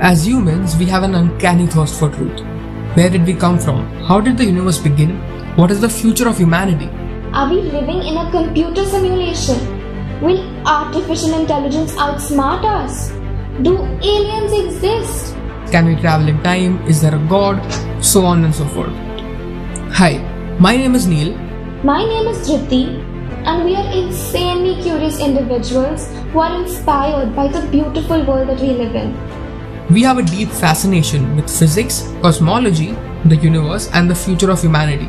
As humans, we have an uncanny thirst for truth. Where did we come from? How did the universe begin? What is the future of humanity? Are we living in a computer simulation? Will artificial intelligence outsmart us? Do aliens exist? Can we travel in time? Is there a god? So on and so forth. Hi, my name is Neil. My name is Dhriti, and we are curious individuals who are inspired by the beautiful world that we live in. We have a deep fascination with physics, cosmology, the universe, and the future of humanity.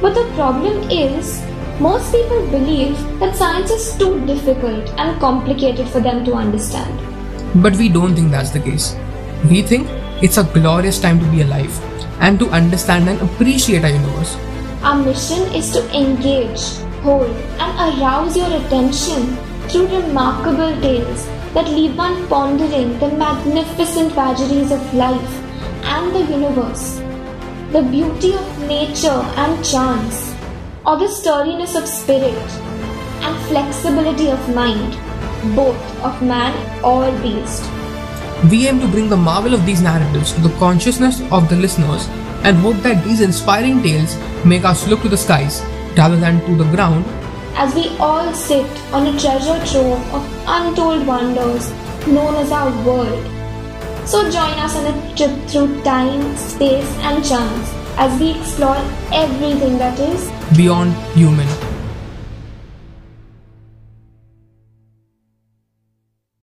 But the problem is, most people believe that science is too difficult and complicated for them to understand. But we don't think that's the case. We think it's a glorious time to be alive and to understand and appreciate our universe. Our mission is to engage, hold, and arouse your attention through remarkable tales that leave one pondering the magnificent vagaries of life and the universe, the beauty of nature and chance, or the sturdiness of spirit and flexibility of mind, both of man or beast. We aim to bring the marvel of these narratives to the consciousness of the listeners and hope that these inspiring tales make us look to the skies rather than to the ground as we all sit on a treasure trove of untold wonders known as our world. So join us on a trip through time, space, and chance as we explore everything that is beyond human.